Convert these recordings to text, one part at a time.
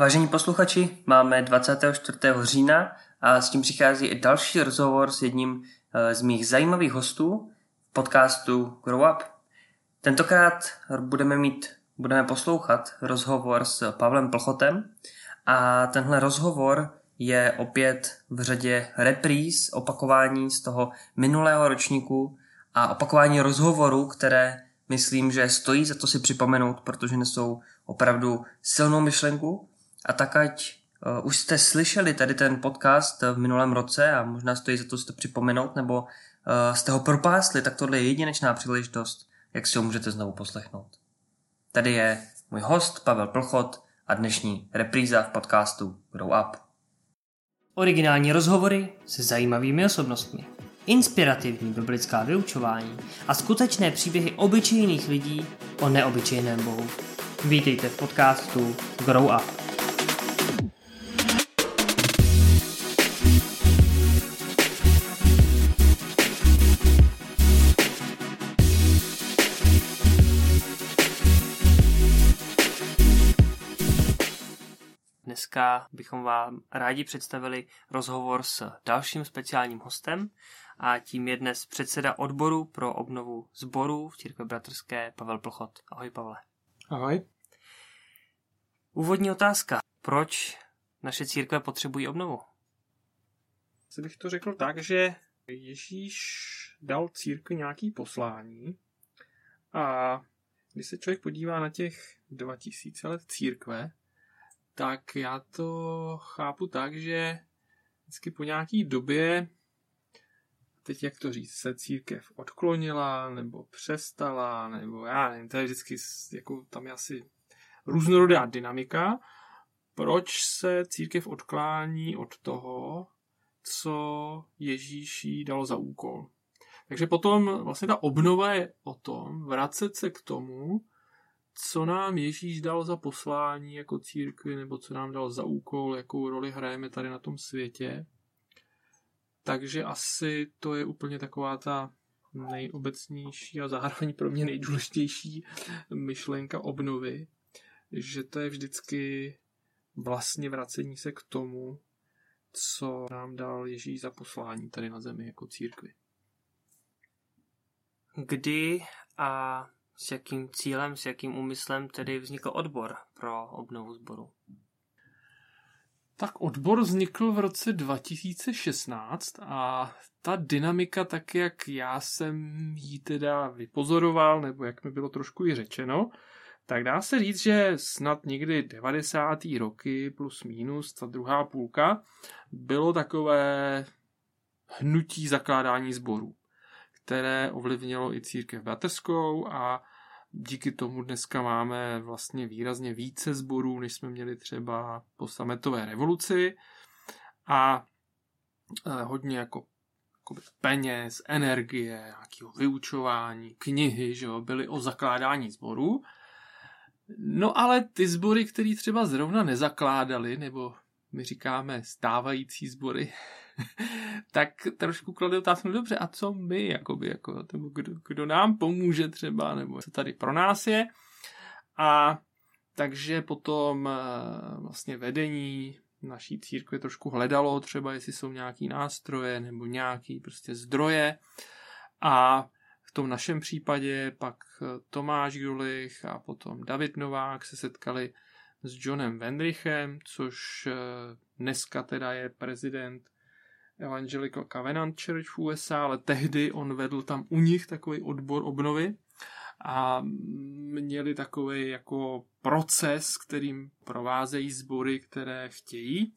Vážení posluchači, máme 24. října a s tím přichází i další rozhovor s jedním eh, z mých zajímavých hostů v podcastu Grow Up. Tentokrát budeme mít, budeme poslouchat rozhovor s Pavlem Plchotem a tenhle rozhovor je opět v řadě repríz, opakování z toho minulého ročníku a opakování rozhovorů, které myslím, že stojí za to si připomenout, protože nesou opravdu silnou myšlenku a tak ať uh, už jste slyšeli tady ten podcast v minulém roce a možná stojí za to si to připomenout, nebo uh, jste ho propásli, tak tohle je jedinečná příležitost, jak si ho můžete znovu poslechnout. Tady je můj host Pavel Plchot a dnešní repríza v podcastu Grow Up. Originální rozhovory se zajímavými osobnostmi, inspirativní biblická vyučování a skutečné příběhy obyčejných lidí o neobyčejném Bohu. Vítejte v podcastu Grow Up. Dneska bychom vám rádi představili rozhovor s dalším speciálním hostem a tím je dnes předseda odboru pro obnovu sborů v Církve bratrské Pavel Plchot. Ahoj Pavle. Ahoj. Úvodní otázka. Proč naše církve potřebují obnovu? Co bych to řekl tak, že Ježíš dal církvi nějaký poslání a když se člověk podívá na těch 2000 let církve, tak já to chápu tak, že vždycky po nějaký době, teď jak to říct, se církev odklonila, nebo přestala, nebo já nevím, to je vždycky, jako tam je asi různorodá dynamika, proč se církev odklání od toho, co Ježíš jí dal za úkol. Takže potom vlastně ta obnova je o tom vracet se k tomu, co nám Ježíš dal za poslání jako církvi, nebo co nám dal za úkol, jakou roli hrajeme tady na tom světě. Takže asi to je úplně taková ta nejobecnější a zároveň pro mě nejdůležitější myšlenka obnovy, že to je vždycky vlastně vracení se k tomu, co nám dal Ježíš za poslání tady na zemi jako církvi. Kdy a s jakým cílem, s jakým úmyslem tedy vznikl odbor pro obnovu sboru? Tak odbor vznikl v roce 2016 a ta dynamika, tak jak já jsem ji teda vypozoroval, nebo jak mi bylo trošku i řečeno, tak dá se říct, že snad někdy 90. roky plus minus, ta druhá půlka, bylo takové hnutí zakládání sborů, které ovlivnilo i církev bratrskou a díky tomu dneska máme vlastně výrazně více sborů, než jsme měli třeba po sametové revoluci a eh, hodně jako peněz, energie, nějakého vyučování, knihy, že jo, byly o zakládání sborů. No ale ty sbory, které třeba zrovna nezakládali, nebo my říkáme stávající sbory, tak trošku klade otázku, no dobře, a co my, jakoby, jako, kdo, kdo nám pomůže třeba, nebo co tady pro nás je. A takže potom eh, vlastně vedení naší církve trošku hledalo třeba, jestli jsou nějaký nástroje nebo nějaký prostě zdroje a v tom našem případě pak eh, Tomáš Grulich a potom David Novák se setkali s Johnem Wendrichem, což eh, dneska teda je prezident Evangelical Covenant Church v USA, ale tehdy on vedl tam u nich takový odbor obnovy a měli takový jako proces, kterým provázejí sbory, které chtějí.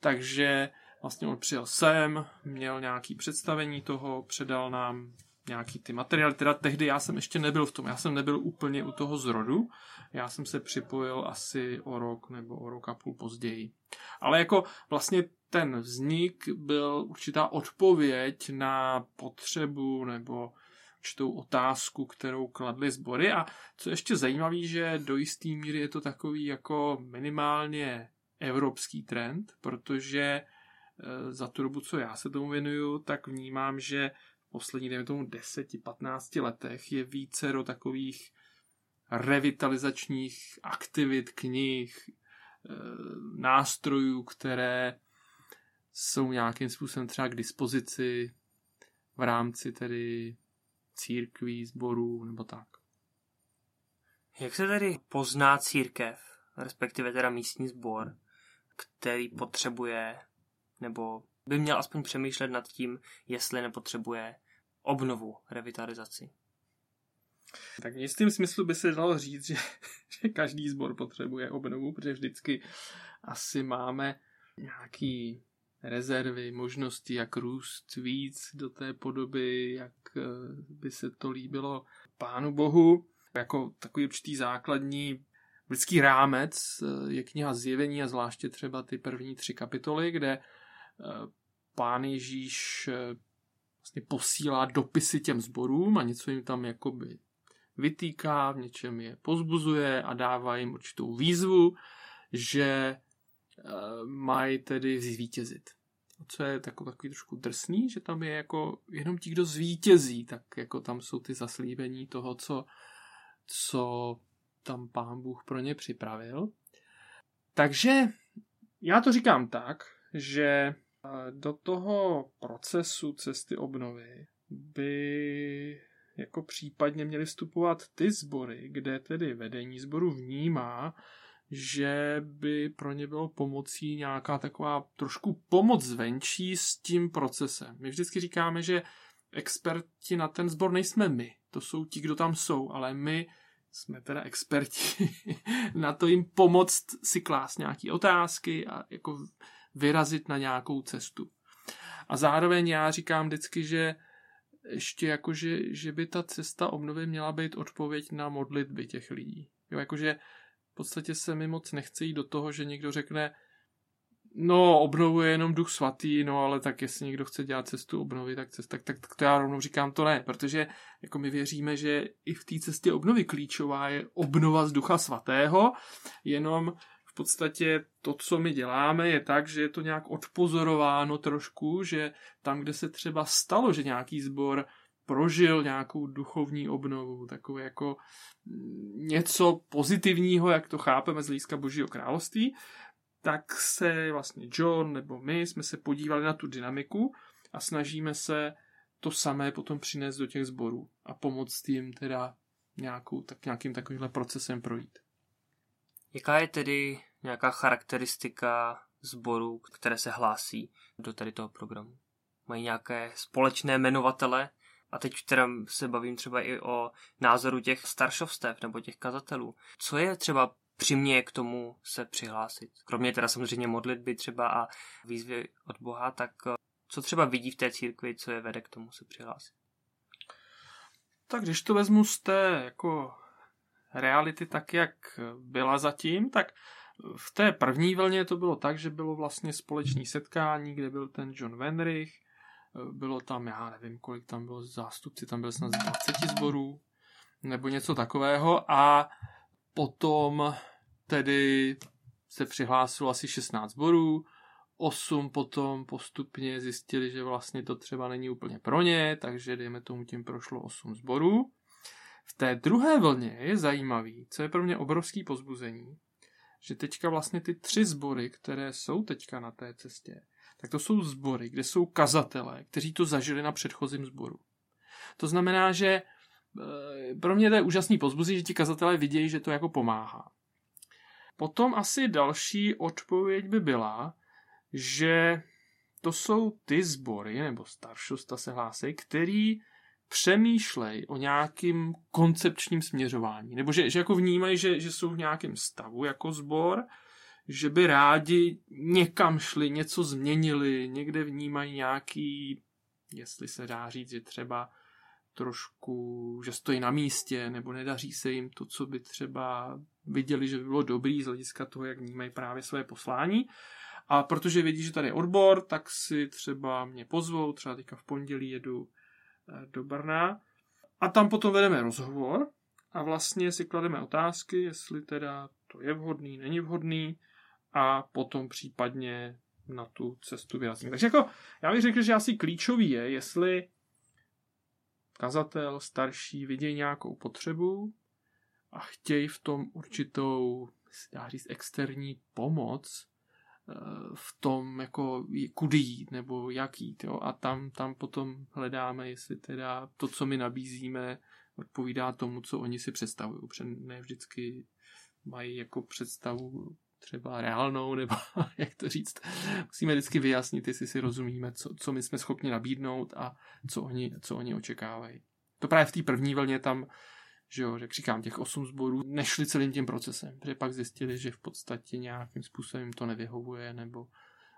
Takže vlastně on přijel sem, měl nějaký představení toho, předal nám nějaký ty materiály. Teda tehdy já jsem ještě nebyl v tom, já jsem nebyl úplně u toho zrodu, já jsem se připojil asi o rok nebo o rok a půl později. Ale jako vlastně ten vznik byl určitá odpověď na potřebu nebo určitou otázku, kterou kladly sbory. A co ještě zajímavé, že do jisté míry je to takový jako minimálně evropský trend, protože e, za tu dobu, co já se tomu věnuju, tak vnímám, že v posledních, dejme tomu, 10-15 letech je více do takových revitalizačních aktivit, knih, Eh, nástrojů, které jsou nějakým způsobem třeba k dispozici v rámci tedy církví, sborů nebo tak. Jak se tedy pozná církev, respektive teda místní sbor, který potřebuje nebo by měl aspoň přemýšlet nad tím, jestli nepotřebuje obnovu, revitalizaci? Tak v jistým smyslu by se dalo říct, že, že každý sbor potřebuje obnovu, protože vždycky asi máme nějaký rezervy, možnosti, jak růst víc do té podoby, jak eh, by se to líbilo Pánu Bohu. Jako takový určitý základní lidský rámec eh, je kniha Zjevení a zvláště třeba ty první tři kapitoly, kde Pán Ježíš vlastně posílá dopisy těm zborům a něco jim tam jakoby vytýká, v něčem je pozbuzuje a dává jim určitou výzvu, že mají tedy zvítězit. Co je takový, takový trošku drsný, že tam je jako jenom ti, kdo zvítězí, tak jako tam jsou ty zaslíbení toho, co, co tam pán Bůh pro ně připravil. Takže já to říkám tak, že do toho procesu cesty obnovy by jako případně měly vstupovat ty sbory, kde tedy vedení sboru vnímá, že by pro ně bylo pomocí nějaká taková trošku pomoc zvenčí s tím procesem. My vždycky říkáme, že experti na ten sbor nejsme my, to jsou ti, kdo tam jsou, ale my jsme teda experti na to jim pomoct si klást nějaké otázky a jako vyrazit na nějakou cestu. A zároveň já říkám vždycky, že ještě jako, že, že by ta cesta obnovy měla být odpověď na modlitby těch lidí. Jo, jakože v podstatě se mi moc nechce jít do toho, že někdo řekne, no obnovuje jenom duch svatý, no ale tak jestli někdo chce dělat cestu obnovy, tak, cest, tak, tak, tak to já rovnou říkám to ne, protože jako my věříme, že i v té cestě obnovy klíčová je obnova z ducha svatého, jenom v podstatě to, co my děláme, je tak, že je to nějak odpozorováno trošku, že tam, kde se třeba stalo, že nějaký sbor prožil nějakou duchovní obnovu, takové jako něco pozitivního, jak to chápeme z hlediska Božího království, tak se vlastně John nebo my jsme se podívali na tu dynamiku a snažíme se to samé potom přinést do těch sborů a pomoct jim teda nějakou, tak nějakým takovýmhle procesem projít. Jaká je tedy nějaká charakteristika sborů, které se hlásí do tady toho programu? Mají nějaké společné jmenovatele, a teď teda se bavím třeba i o názoru těch staršovstev nebo těch kazatelů. Co je třeba přiměje k tomu se přihlásit? Kromě teda samozřejmě modlitby třeba a výzvy od Boha, tak eh, co třeba vidí v té církvi, co je vede k tomu se přihlásit? Tak když to vezmu z té jako reality tak, jak byla zatím, tak v té první vlně to bylo tak, že bylo vlastně společné setkání, kde byl ten John Wenrich, bylo tam, já nevím, kolik tam bylo zástupci, tam byl snad 20 sborů, nebo něco takového a potom tedy se přihlásilo asi 16 sborů, 8 potom postupně zjistili, že vlastně to třeba není úplně pro ně, takže dejme tomu tím prošlo 8 sborů. V té druhé vlně je zajímavý, co je pro mě obrovský pozbuzení, že teďka vlastně ty tři sbory, které jsou teďka na té cestě, tak to jsou sbory, kde jsou kazatelé, kteří to zažili na předchozím sboru. To znamená, že eh, pro mě to je úžasný pozbuzí, že ti kazatelé vidějí, že to jako pomáhá. Potom asi další odpověď by byla, že to jsou ty sbory, nebo staršosta se hlásí, který přemýšlej o nějakým koncepčním směřování. Nebo že, že jako vnímají, že, že jsou v nějakém stavu jako sbor že by rádi někam šli, něco změnili, někde vnímají nějaký, jestli se dá říct, že třeba trošku, že stojí na místě, nebo nedaří se jim to, co by třeba viděli, že by bylo dobrý z hlediska toho, jak vnímají právě své poslání. A protože vědí, že tady je odbor, tak si třeba mě pozvou, třeba teďka v pondělí jedu do Brna. A tam potom vedeme rozhovor a vlastně si klademe otázky, jestli teda to je vhodný, není vhodný, a potom případně na tu cestu vyrazím. Takže jako já bych řekl, že asi klíčový je, jestli kazatel starší vidí nějakou potřebu a chtějí v tom určitou, dá říct, externí pomoc, v tom, jako kudy jít nebo jak jít. Jo? A tam, tam potom hledáme, jestli teda to, co my nabízíme, odpovídá tomu, co oni si představují. Protože ne vždycky mají jako představu třeba reálnou, nebo jak to říct. Musíme vždycky vyjasnit, jestli si rozumíme, co, co my jsme schopni nabídnout a co oni, co oni očekávají. To právě v té první vlně tam, že jo, jak říkám, těch osm sborů nešli celým tím procesem, protože pak zjistili, že v podstatě nějakým způsobem to nevyhovuje, nebo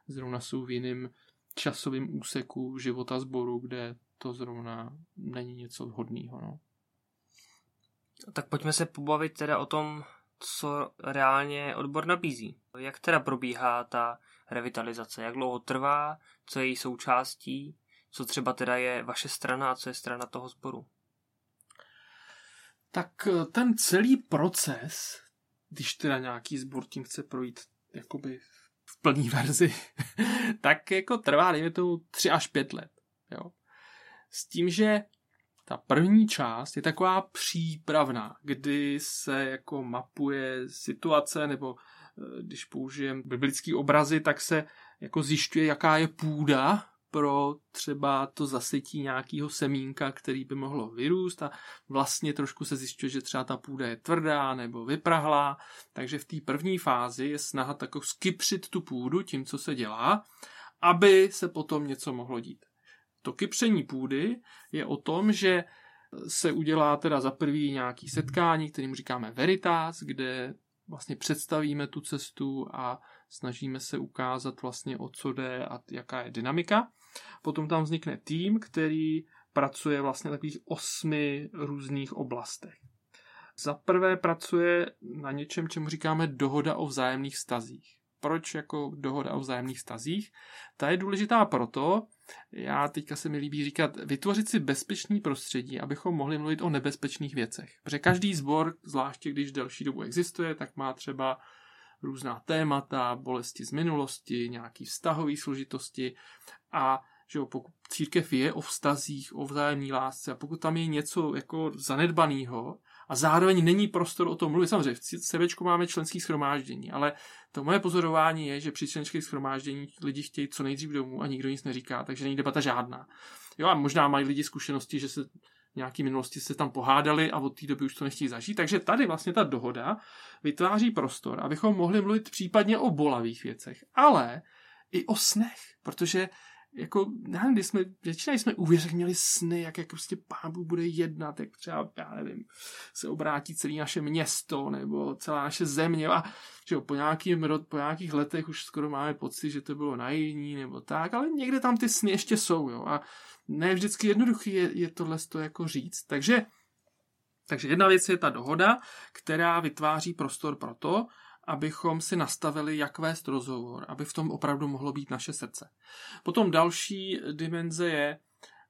zrovna jsou v jiném časovém úseku života sboru, kde to zrovna není něco vhodného. No. Tak pojďme se pobavit teda o tom, co reálně odbor nabízí. Jak teda probíhá ta revitalizace, jak dlouho trvá, co je její součástí, co třeba teda je vaše strana a co je strana toho sboru? Tak eh, ten celý proces, když teda nějaký sbor tím chce projít jakoby v plný verzi, tak jako trvá, dejme tomu, tři až pět let. Jo. S tím, že ta první část je taková přípravná, kdy se jako mapuje situace, nebo eh, když použijem biblický obrazy, tak se jako zjišťuje, jaká je půda pro třeba to zasetí nějakého semínka, který by mohlo vyrůst a vlastně trošku se zjišťuje, že třeba ta půda je tvrdá nebo vyprahlá, takže v té první fázi je snaha tako skypřit tu půdu tím, co se dělá, aby se potom něco mohlo dít. To kypření půdy je o tom, že se udělá teda za prvý nějaký setkání, kterým říkáme Veritas, kde vlastně představíme tu cestu a snažíme se ukázat vlastně o co jde a jaká je dynamika. Potom tam vznikne tým, který pracuje vlastně v takových osmi různých oblastech. Za prvé pracuje na něčem, čemu říkáme dohoda o vzájemných stazích. Proč jako dohoda o vzájemných stazích? Ta je důležitá proto, já teďka se mi líbí říkat, vytvořit si bezpečný prostředí, abychom mohli mluvit o nebezpečných věcech. Protože každý sbor, zvláště když delší dobu existuje, tak má třeba různá témata, bolesti z minulosti, nějaký vztahový složitosti a že jo, pokud církev je o vztazích, o vzájemní lásce a pokud tam je něco jako zanedbaného a zároveň není prostor o tom mluvit, samozřejmě v sebečku máme členský schromáždění, ale to moje pozorování je, že při členských schromáždění lidi chtějí co nejdřív domů a nikdo nic neříká, takže není debata žádná. Jo a možná mají lidi zkušenosti, že se nějaký minulosti se tam pohádali a od té doby už to nechtějí zažít. Takže tady vlastně ta dohoda vytváří prostor, abychom mohli mluvit případně o bolavých věcech, ale i o snech, protože jako, nevím, když jsme, většina jsme u měli sny, jak, jak prostě pán Bůh bude jednat, jak třeba, já nevím, se obrátí celé naše město, nebo celá naše země a že jo, po, nějakým, po nějakých letech už skoro máme pocit, že to bylo naivní, nebo tak, ale někde tam ty sny ještě jsou, jo, a ne vždycky jednoduchý je, je tohle to jako říct, takže takže jedna věc je ta dohoda, která vytváří prostor pro to, abychom si nastavili, jak vést rozhovor, aby v tom opravdu mohlo být naše srdce. Potom další dimenze je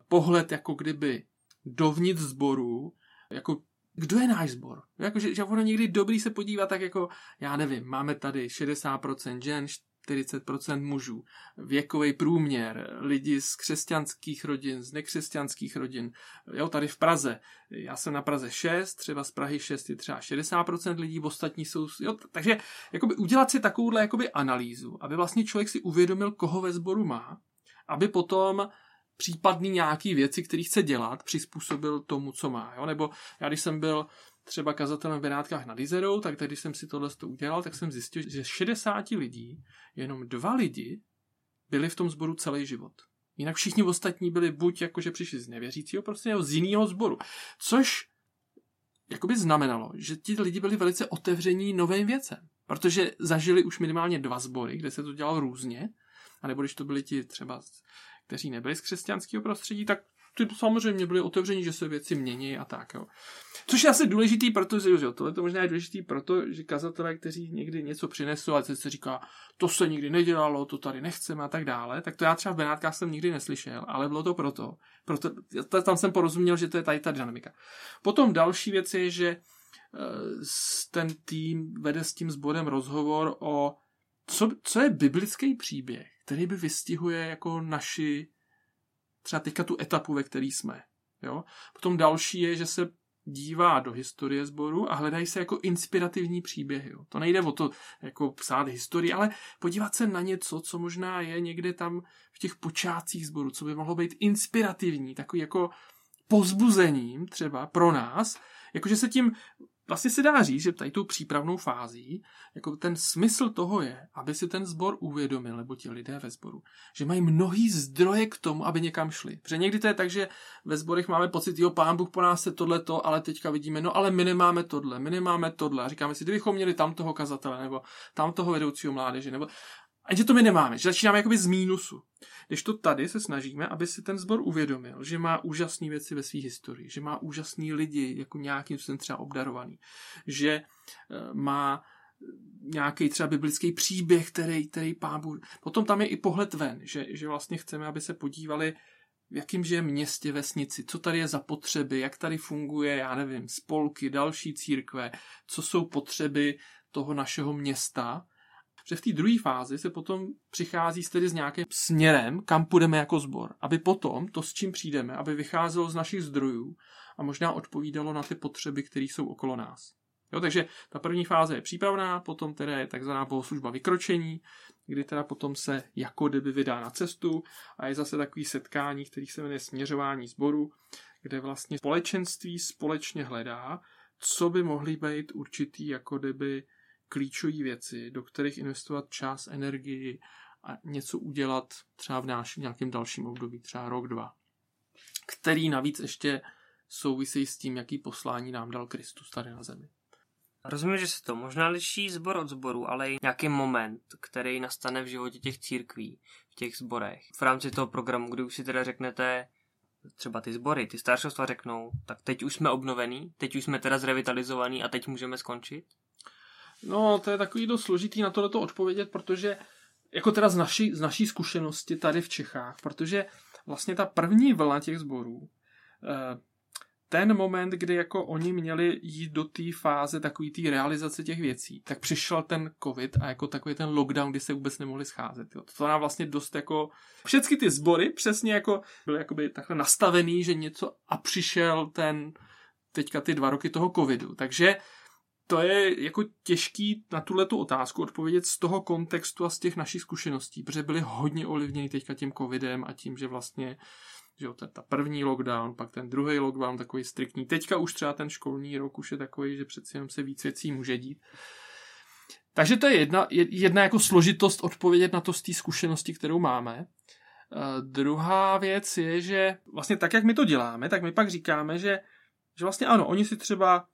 pohled jako kdyby dovnitř sboru, jako kdo je náš sbor? Jako, že, že ono někdy dobrý se podívat tak jako, já nevím, máme tady 60% žen, 40% mužů, věkový průměr, lidi z křesťanských rodin, z nekřesťanských rodin. Jo, tady v Praze, já jsem na Praze 6, třeba z Prahy 6 je třeba 60% lidí, ostatní jsou, jo, takže jakoby udělat si takovouhle jakoby analýzu, aby vlastně člověk si uvědomil, koho ve sboru má, aby potom případný nějaký věci, které chce dělat, přizpůsobil tomu, co má. Jo? Nebo já, když jsem byl třeba kazatelem v Benátkách nad Izerou, tak když jsem si tohle udělal, tak jsem zjistil, že z 60 lidí jenom dva lidi byli v tom sboru celý život. Jinak všichni ostatní byli buď jakože přišli z nevěřícího prostě nebo z jiného sboru. Což jakoby znamenalo, že ti lidi byli velice otevření novým věcem. Protože zažili už minimálně dva sbory, kde se to dělalo různě, a nebo když to byli ti třeba, kteří nebyli z křesťanského prostředí, tak ty samozřejmě byli otevření, že se věci mění a tak. Jo. Což je asi důležitý, protože jo, tohle to možná je důležitý proto, že kazatelé, kteří někdy něco přinesou a se říká, to se nikdy nedělalo, to tady nechceme a tak dále, tak to já třeba v Benátkách jsem nikdy neslyšel, ale bylo to proto. proto tam jsem porozuměl, že to je tady ta dynamika. Potom další věc je, že eh, ten tým vede s tím sborem rozhovor o co, co je biblický příběh, který by vystihuje jako naši třeba teďka tu etapu, ve které jsme. Jo? Potom další je, že se dívá do historie sboru a hledají se jako inspirativní příběhy. Jo. To nejde o to jako psát historii, ale podívat se na něco, co možná je někde tam v těch počátcích sboru, co by mohlo být inspirativní, takový jako pozbuzením třeba pro nás, jakože se tím vlastně se dá říct, že tady tou přípravnou fází, jako ten smysl toho je, aby si ten sbor uvědomil, nebo ti lidé ve sboru, že mají mnohý zdroje k tomu, aby někam šli. Protože někdy to je tak, že ve sborech máme pocit, jo, pán Bůh po nás se tohleto, ale teďka vidíme, no ale my nemáme tohle, my nemáme tohle. A říkáme si, kdybychom měli tam toho kazatele, nebo tam toho vedoucího mládeže, nebo a že to my nemáme, že začínáme jakoby z mínusu. Když to tady se snažíme, aby si ten sbor uvědomil, že má úžasné věci ve své historii, že má úžasný lidi, jako nějakým způsobem třeba obdarovaný, že eh, má nějaký třeba biblický příběh, který, který pán. Potom tam je i pohled ven, že, že vlastně chceme, aby se podívali, v jakým je městě, vesnici, co tady je za potřeby, jak tady funguje, já nevím, spolky, další církve, co jsou potřeby toho našeho města, že v té druhé fázi se potom přichází tedy s nějakým směrem, kam půjdeme jako sbor, aby potom to, s čím přijdeme, aby vycházelo z našich zdrojů a možná odpovídalo na ty potřeby, které jsou okolo nás. Jo, takže ta první fáze je přípravná, potom teda je takzvaná bohoslužba vykročení, kdy teda potom se jako kdyby vydá na cestu a je zase takový setkání, který se jmenuje směřování sboru, kde vlastně společenství společně hledá, co by mohly být určitý jako kdyby klíčové věci, do kterých investovat čas, energii a něco udělat třeba v nějakém dalším období, třeba rok, dva. Který navíc ještě souvisí s tím, jaký poslání nám dal Kristus tady na zemi. Rozumím, že se to možná liší zbor od zboru, ale i nějaký moment, který nastane v životě těch církví, v těch zborech. V rámci toho programu, kdy už si teda řeknete, třeba ty sbory, ty staršostva řeknou, tak teď už jsme obnovený, teď už jsme teda zrevitalizovaný a teď můžeme skončit? No, to je takový dost složitý na tohleto odpovědět, protože jako teda z naší, z naší zkušenosti tady v Čechách, protože vlastně ta první vlna těch sborů, eh, ten moment, kdy jako oni měli jít do té fáze takový té realizace těch věcí, tak přišel ten covid a jako takový ten lockdown, kdy se vůbec nemohli scházet. Jo. To nám vlastně dost jako... Všechny ty sbory přesně jako byly jakoby takhle nastavený, že něco a přišel ten teďka ty dva roky toho covidu. Takže to je jako těžký na tuhle tu otázku odpovědět z toho kontextu a z těch našich zkušeností, protože byly hodně ovlivněny teďka tím covidem a tím, že vlastně že jo, ta první lockdown, pak ten druhý lockdown takový striktní. Teďka už třeba ten školní rok už je takový, že přeci jenom se víc věcí může dít. Takže to je jedna, jedna jako složitost odpovědět na to z té zkušenosti, kterou máme. Uh, druhá věc je, že vlastně tak, jak my to děláme, tak my pak říkáme, že, že vlastně ano, oni si třeba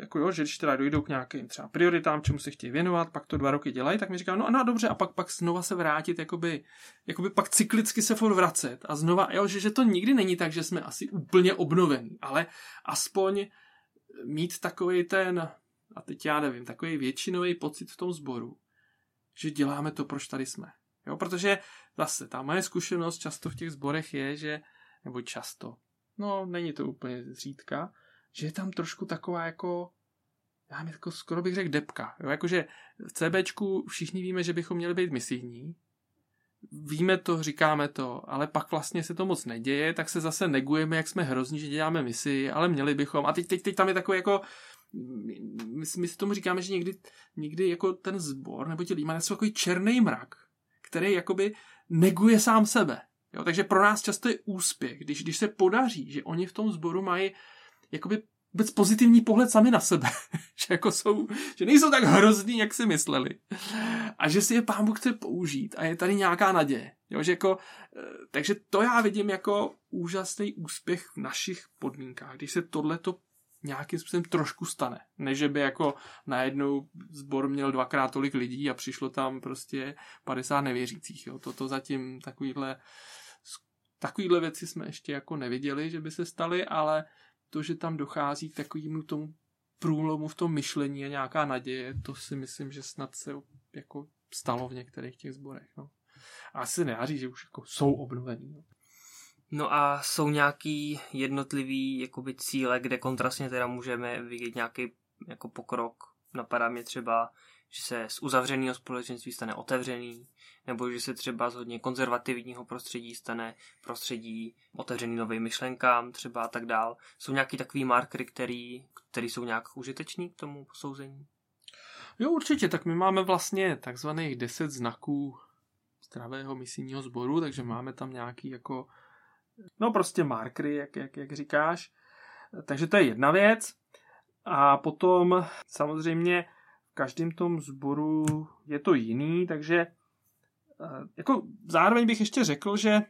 jako jo, že když teda dojdou k nějakým třeba prioritám, čemu se chtějí věnovat, pak to dva roky dělají, tak mi říká, no, no dobře, a pak, pak znova se vrátit, jakoby, jakoby pak cyklicky se furt vracet a znova, jo, že, že to nikdy není tak, že jsme asi úplně obnovení, ale aspoň mít takový ten, a teď já nevím, takový většinový pocit v tom sboru, že děláme to, proč tady jsme. Jo, protože zase ta moje zkušenost často v těch sborech je, že, nebo často, no není to úplně zřídka, že je tam trošku taková jako, já mi jako skoro bych řekl depka. Jo? Jakože v CBčku všichni víme, že bychom měli být misijní, víme to, říkáme to, ale pak vlastně se to moc neděje, tak se zase negujeme, jak jsme hrozní, že děláme misi, ale měli bychom. A teď, teď, teď tam je takový jako, my, my si tomu říkáme, že někdy, někdy jako ten zbor nebo ti límané jsou takový černý mrak, který jakoby neguje sám sebe. Jo, takže pro nás často je úspěch, když, když se podaří, že oni v tom sboru mají jakoby vůbec pozitivní pohled sami na sebe. že, jako jsou, že nejsou tak hrozný, jak si mysleli. A že si je pán Bůh chce použít a je tady nějaká naděje. Jo, že jako, eh, takže to já vidím jako úžasný úspěch v našich podmínkách, když se tohleto nějakým způsobem trošku stane. Než by jako najednou sbor měl dvakrát tolik lidí a přišlo tam prostě 50 nevěřících. Jo. Toto zatím takovýhle, takovýhle věci jsme ještě jako neviděli, že by se staly, ale to, že tam dochází k takovému tomu průlomu v tom myšlení a nějaká naděje, to si myslím, že snad se jako stalo v některých těch zborech. No. A asi nejáří, že už jako jsou obnovení. No. No a jsou nějaký jednotlivý jakoby cíle, kde kontrastně teda můžeme vidět nějaký jako pokrok. Napadá mě třeba že se z uzavřeného společenství stane otevřený, nebo že se třeba z hodně konzervativního prostředí stane prostředí otevřený novým myšlenkám třeba a tak dál. Jsou nějaký takový markery, který, který jsou nějak užitečný k tomu posouzení? Jo, určitě, tak my máme vlastně takzvaných 10 znaků zdravého misijního sboru, takže máme tam nějaký jako, no prostě markery, jak, jak, jak říkáš. Takže to je jedna věc. A potom samozřejmě každém tom sboru je to jiný, takže eh, jako zároveň bych ještě řekl, že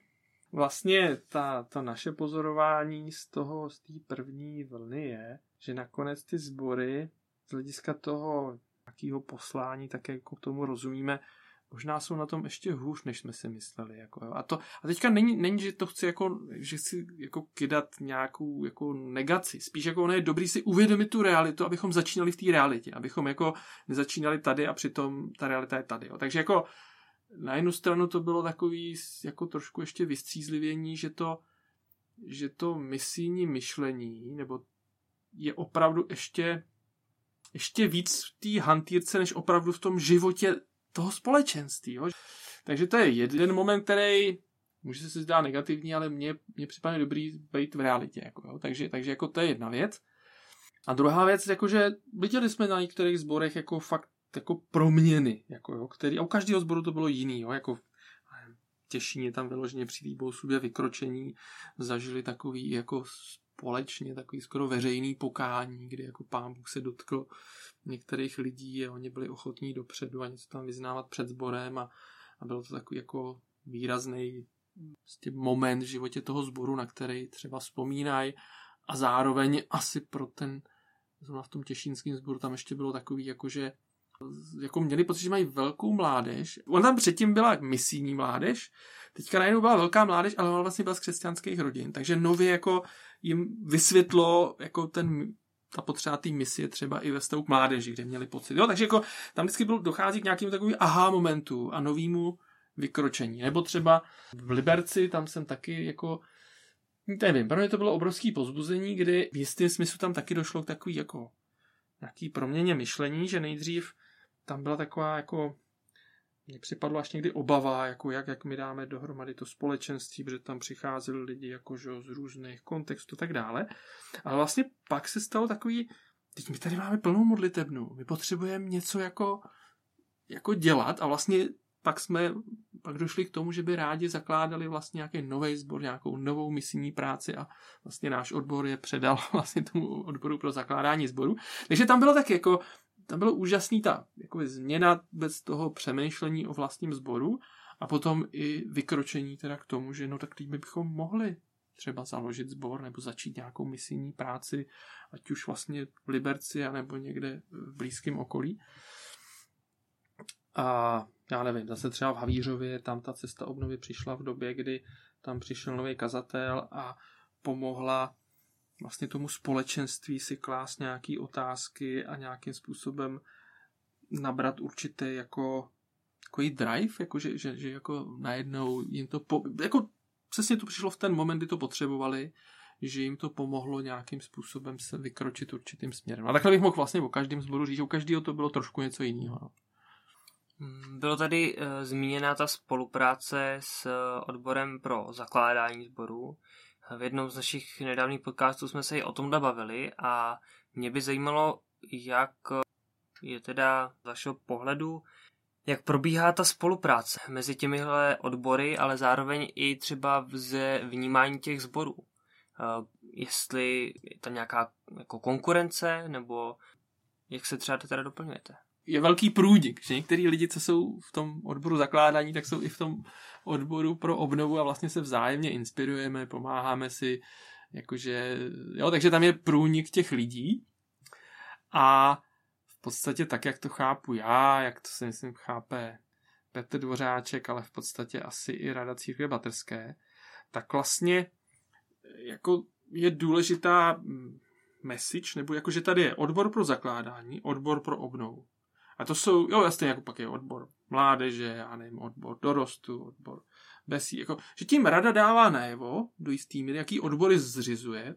vlastně ta, to naše pozorování z toho, z té první vlny je, že nakonec ty sbory z hlediska toho jakého poslání, tak jako k tomu rozumíme, možná jsou na tom ještě hůř, než jsme si mysleli. Jako, jo. A, to, a teďka není, není, že to chci jako, že chci jako kydat nějakou jako negaci. Spíš jako ono je dobrý si uvědomit tu realitu, abychom začínali v té realitě. Abychom jako nezačínali tady a přitom ta realita je tady. Jo. Takže jako na jednu stranu to bylo takový jako trošku ještě vystřízlivění, že to, že to misijní myšlení, nebo je opravdu ještě ještě víc v té hantýrce, než opravdu v tom životě toho společenství. Jo. Takže to je jeden moment, který může se zdát negativní, ale mně, mně připadne dobrý být v realitě. Jako, jo. Takže, takže jako to je jedna věc. A druhá věc, jakože viděli jsme na některých sborech jako fakt jako proměny, jako jo, který, a u každého sboru to bylo jiný, jo, jako Těšíně tam vyloženě při té vykročení zažili takový jako společně takový skoro veřejný pokání, kdy jako pán Bůh se dotkl některých lidí a oni byli ochotní dopředu a něco tam vyznávat před sborem a, a bylo to takový jako výrazný prostě moment v životě toho sboru, na který třeba vzpomínají a zároveň asi pro ten zrovna v tom těšínském sboru tam ještě bylo takový jako, že jako měli pocit, že mají velkou mládež. On tam předtím byla misijní mládež, teďka najednou byla velká mládež, ale ona vlastně byla z křesťanských rodin, takže nově jako jim vysvětlo jako ten ta potřeba té misie třeba i ve stavu k mládeži, kde měli pocit. Jo, takže jako tam vždycky byl, dochází k nějakému takovému aha momentu a novému vykročení. Nebo třeba v Liberci, tam jsem taky jako nevím, pro mě to bylo obrovské pozbuzení, kdy v jistém smyslu tam taky došlo k takový jako nějaký proměně myšlení, že nejdřív tam byla taková jako mně připadlo až někdy obava, jako jak, jak my dáme dohromady to společenství, protože tam přicházeli lidi jako, že, z různých kontextů a tak dále. Ale vlastně pak se stalo takový, teď my tady máme plnou modlitebnu, my potřebujeme něco jako, jako dělat a vlastně pak jsme pak došli k tomu, že by rádi zakládali vlastně nějaký nový sbor, nějakou novou misijní práci a vlastně náš odbor je předal vlastně tomu odboru pro zakládání sboru. Takže tam bylo tak jako tam bylo úžasný ta jako změna bez toho přemýšlení o vlastním sboru a potom i vykročení teda k tomu, že no tak teď bychom mohli třeba založit sbor nebo začít nějakou misijní práci, ať už vlastně v Liberci nebo někde v blízkém okolí. A já nevím, zase třeba v Havířově, tam ta cesta obnovy přišla v době, kdy tam přišel nový kazatel a pomohla vlastně tomu společenství si klás nějaký otázky a nějakým způsobem nabrat určitý jako takový drive, jako že, že, že jako najednou jim to, po, jako přesně to přišlo v ten moment, kdy to potřebovali, že jim to pomohlo nějakým způsobem se vykročit určitým směrem. A takhle bych mohl vlastně o každém zboru říct, že u každého to bylo trošku něco jiného. No. Hmm, bylo tady uh, zmíněna ta spolupráce s odborem pro zakládání sborů. V jednom z našich nedávných podcastů jsme se i o tom bavili a mě by zajímalo, jak je teda z vašeho pohledu, jak probíhá ta spolupráce mezi těmihle odbory, ale zároveň i třeba ze vnímání těch sborů. Jestli je tam nějaká jako konkurence, nebo jak se třeba teda doplňujete? Je velký průdik, že některý lidi, co jsou v tom odboru zakládání, tak jsou i v tom odboru pro obnovu a vlastně se vzájemně inspirujeme, pomáháme si, jakože, jo, takže tam je průnik těch lidí a v podstatě tak, jak to chápu já, jak to si myslím chápe Petr Dvořáček, ale v podstatě asi i Rada církve baterské, tak vlastně jako je důležitá message, nebo jakože tady je odbor pro zakládání, odbor pro obnovu. A to jsou, jo jasně, jako pak je odbor mládeže, já nevím, odbor dorostu, odbor besí, jako, že tím rada dává najevo do jistý míry, jaký odbory zřizuje,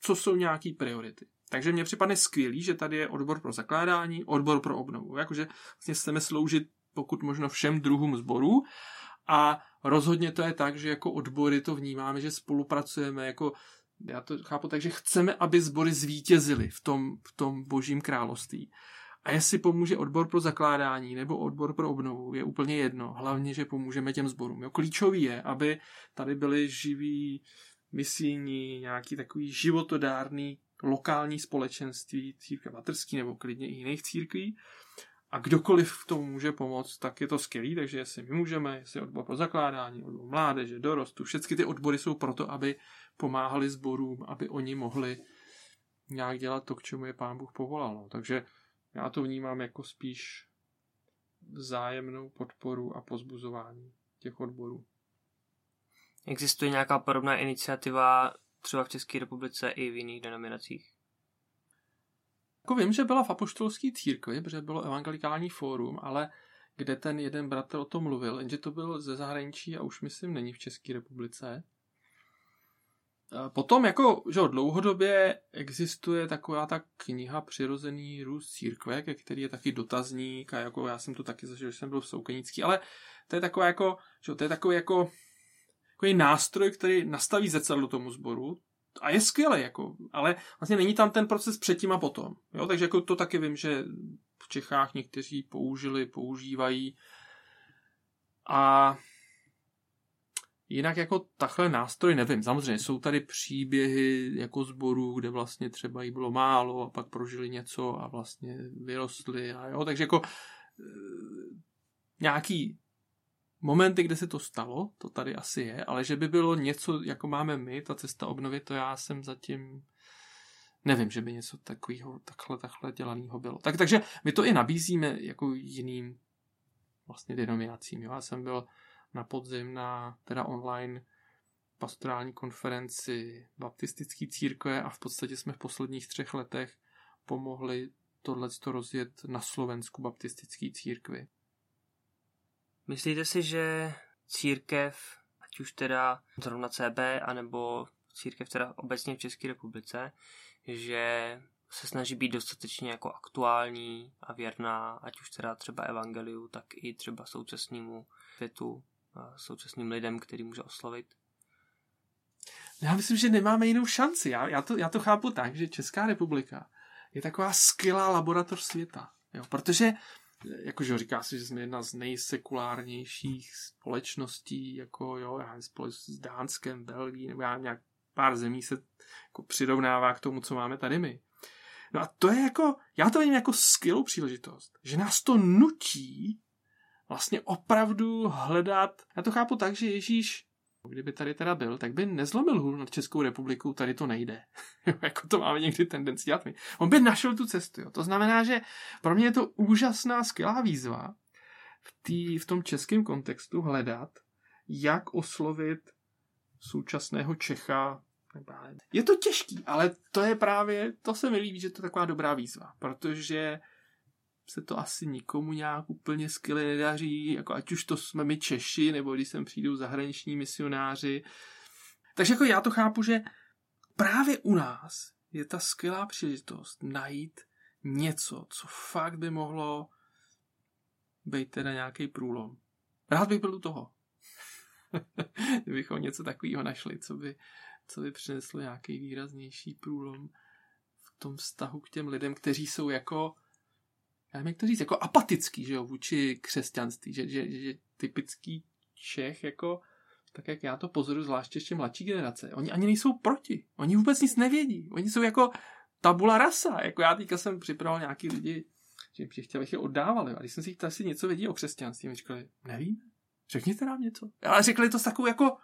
co jsou nějaký priority. Takže mně připadne skvělý, že tady je odbor pro zakládání, odbor pro obnovu. Jakože vlastně chceme sloužit pokud možno všem druhům sborů a rozhodně to je tak, že jako odbory to vnímáme, že spolupracujeme jako já to chápu tak, že chceme, aby sbory zvítězily v tom, v tom božím království. A jestli pomůže odbor pro zakládání nebo odbor pro obnovu, je úplně jedno. Hlavně, že pomůžeme těm sborům. Jo, klíčový je, aby tady byly živí misijní, nějaký takový životodárný lokální společenství, církev materský nebo klidně i jiných církví. A kdokoliv v tom může pomoct, tak je to skvělý, takže jestli my můžeme, jestli odbor pro zakládání, odbor mládeže, dorostu, všechny ty odbory jsou proto, aby pomáhali sborům, aby oni mohli nějak dělat to, k čemu je pán Bůh povolal. No. Takže já to vnímám jako spíš vzájemnou podporu a pozbuzování těch odborů. Existuje nějaká podobná iniciativa třeba v České republice i v jiných denominacích? Jako vím, že byla v apoštolské církvi, protože bylo evangelikální fórum, ale kde ten jeden bratr o tom mluvil, jenže to byl ze zahraničí a už myslím není v České republice. Potom jako, že dlouhodobě existuje taková ta kniha Přirozený růst církve, který je taky dotazník a jako já jsem to taky zažil, že jsem byl v Soukenický, ale to je taková jako, že to je takový jako takový nástroj, který nastaví zrcadlo tomu sboru a je skvělý, jako, ale vlastně není tam ten proces předtím a potom. Jo? Takže jako to taky vím, že v Čechách někteří použili, používají a Jinak jako takhle nástroj nevím. Samozřejmě jsou tady příběhy jako zborů, kde vlastně třeba jí bylo málo a pak prožili něco a vlastně vyrostli a jo, takže jako e, nějaký momenty, kde se to stalo, to tady asi je, ale že by bylo něco, jako máme my, ta cesta obnovy, to já jsem zatím nevím, že by něco takového takhle, takhle dělaného bylo. Tak, takže my to i nabízíme jako jiným vlastně denominacím. Jo? Já jsem byl na podzim na teda online pastorální konferenci baptistické církve a v podstatě jsme v posledních třech letech pomohli tohle rozjet na Slovensku baptistické církvi. Myslíte si, že církev, ať už teda zrovna CB, anebo církev teda obecně v České republice, že se snaží být dostatečně jako aktuální a věrná, ať už teda třeba evangeliu, tak i třeba současnému světu, současným lidem, který může oslovit? Já myslím, že nemáme jinou šanci. Já, já, to, já to chápu tak, že Česká republika je taková skvělá laboratoř světa. Jo? Protože jakože říká se, že jsme jedna z nejsekulárnějších společností, jako jo, já spolu s Dánskem, Belgií, nebo já nějak pár zemí se jako přirovnává k tomu, co máme tady my. No a to je jako, já to vidím jako skvělou příležitost, že nás to nutí vlastně opravdu hledat, já to chápu tak, že Ježíš Kdyby tady teda byl, tak by nezlomil hůl nad Českou republikou, tady to nejde. jako to máme někdy tendenci dělat my. On by našel tu cestu. Jo. To znamená, že pro mě je to úžasná, skvělá výzva v, tý, v tom českém kontextu hledat, jak oslovit současného Čecha. Je to těžký, ale to je právě, to se mi líbí, že to je taková dobrá výzva, protože se to asi nikomu nějak úplně skvěle nedaří, jako ať už to jsme my Češi, nebo když sem přijdou zahraniční misionáři. Takže jako já to chápu, že právě u nás je ta skvělá příležitost najít něco, co fakt by mohlo být teda nějaký průlom. Rád bych byl u toho. Kdybychom něco takového našli, co by, co by přineslo nějaký výraznější průlom v tom vztahu k těm lidem, kteří jsou jako já nevím, jak to říct, jako apatický, že jo, vůči křesťanství, že, že, že typický Čech, jako, tak jak já to pozoruju, zvláště ještě mladší generace, oni ani nejsou proti, oni vůbec nic nevědí, oni jsou jako tabula rasa, jako já teďka jsem připravil nějaký lidi, že jim chtěl, abych je oddávali, a když jsem si jich si něco vědí o křesťanství, mi říkali, nevím, řekněte nám něco. Ale řekli to s takovou jako,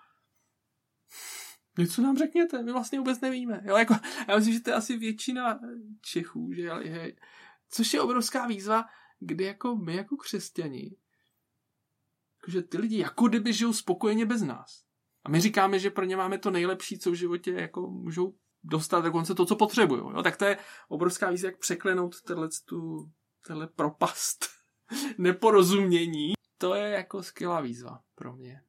něco nám řekněte, my vlastně vůbec nevíme. Jo, jako, já myslím, že to je asi většina Čechů, že je, Což je obrovská výzva, kdy jako my jako křesťani, že ty lidi jako kdyby žijou spokojeně bez nás. A my říkáme, že pro ně máme to nejlepší, co v životě jako můžou dostat dokonce to, co potřebují. Jo? Tak to je obrovská výzva, jak překlenout tenhle, tu, tenhle propast neporozumění. To je jako skvělá výzva pro mě.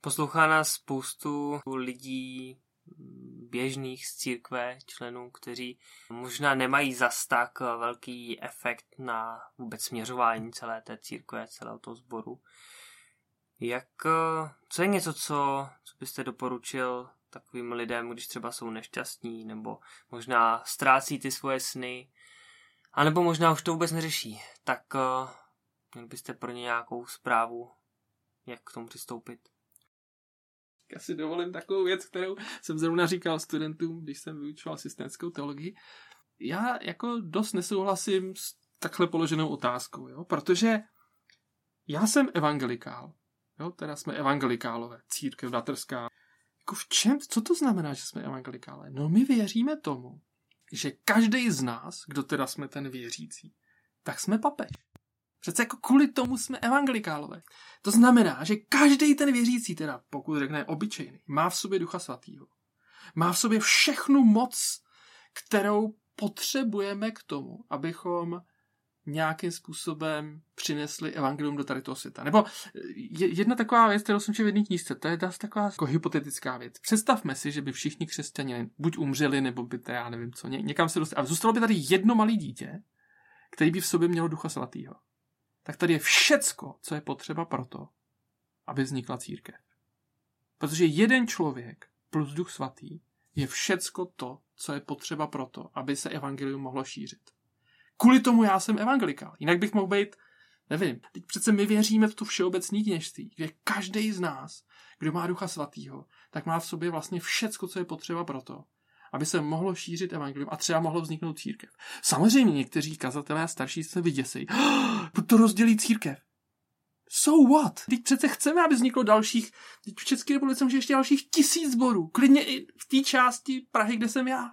Poslouchá nás spoustu lidí běžných z církve členů, kteří možná nemají zas tak velký efekt na vůbec směřování celé té církve, celého toho sboru. Jak, co je něco, co, co byste doporučil takovým lidem, když třeba jsou nešťastní, nebo možná ztrácí ty svoje sny, anebo možná už to vůbec neřeší, tak uh, měl byste pro ně nějakou zprávu, jak k tomu přistoupit? Já si dovolím takovou věc, kterou jsem zrovna říkal studentům, když jsem vyučoval asistentskou teologii. Já jako dost nesouhlasím s takhle položenou otázkou, jo? protože já jsem evangelikál. Jo? Teda jsme evangelikálové, církev bratrská. Jako v čem, co to znamená, že jsme evangelikálové? No my věříme tomu, že každý z nás, kdo teda jsme ten věřící, tak jsme papež. Přece jako kvůli tomu jsme evangelikálové. To znamená, že každý ten věřící, teda pokud řekne obyčejný, má v sobě ducha svatýho. Má v sobě všechnu moc, kterou potřebujeme k tomu, abychom nějakým způsobem přinesli evangelium do tady toho světa. Nebo jedna taková věc, kterou jsem četl v jedné knížce, to je taková jako hypotetická věc. Představme si, že by všichni křesťané buď umřeli, nebo by to, já nevím co, někam se dostali. A zůstalo by tady jedno malé dítě, který by v sobě mělo ducha svatýho tak tady je všecko, co je potřeba pro to, aby vznikla církev. Protože jeden člověk plus duch svatý je všecko to, co je potřeba pro to, aby se evangelium mohlo šířit. Kvůli tomu já jsem evangelikál. Jinak bych mohl být, nevím, teď přece my věříme v to všeobecný kněžství, kde každý z nás, kdo má ducha svatýho, tak má v sobě vlastně všecko, co je potřeba pro to, aby se mohlo šířit evangelium a třeba mohlo vzniknout církev. Samozřejmě někteří kazatelé a starší se vyděsejí. Oh, to rozdělí církev. So what? Teď přece chceme, aby vzniklo dalších, teď v České republice může ještě dalších tisíc zborů. Klidně i v té části Prahy, kde jsem já.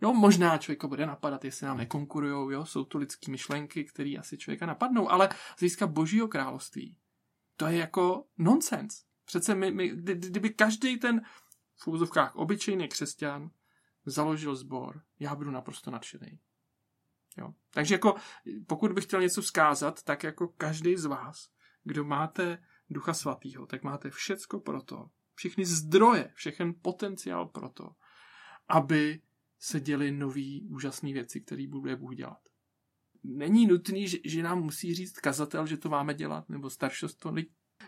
Jo, možná člověka bude napadat, jestli nám nekonkurujou, jo, jsou to lidské myšlenky, které asi člověka napadnou, ale získat božího království, to je jako nonsens. Přece my, my, kdyby každý ten v úzovkách obyčejný křesťan založil sbor, já budu naprosto nadšený. Jo. Takže jako, pokud bych chtěl něco vzkázat, tak jako každý z vás, kdo máte Ducha Svatého, tak máte všecko pro to, všechny zdroje, všechen potenciál pro to, aby se děly nový úžasné věci, které bude Bůh dělat. Není nutný, že, že nám musí říct kazatel, že to máme dělat, nebo staršost to.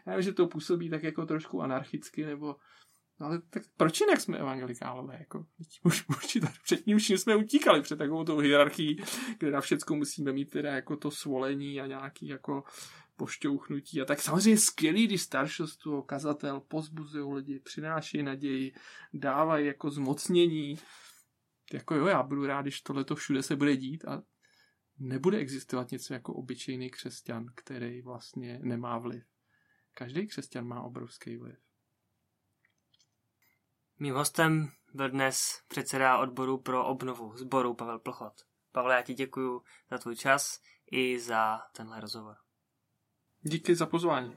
Já vím, že to působí tak jako trošku anarchicky, nebo No ale tak proč jinak jsme evangelikálové? Jako, už, už před vším jsme utíkali před takovou tou hierarchií, kde na všecko musíme mít teda jako to svolení a nějaký jako pošťouchnutí. A tak samozřejmě skvělý, když staršostvo, kazatel pozbuzují lidi, přináší naději, dávají jako zmocnění. Jako jo, já budu rád, když tohle všude se bude dít a nebude existovat něco jako obyčejný křesťan, který vlastně nemá vliv. Každý křesťan má obrovský vliv. Mým hostem byl dnes předseda odboru pro obnovu sboru Pavel Plchot. Pavle, já ti děkuji za tvůj čas i za tenhle rozhovor. Díky za pozvání.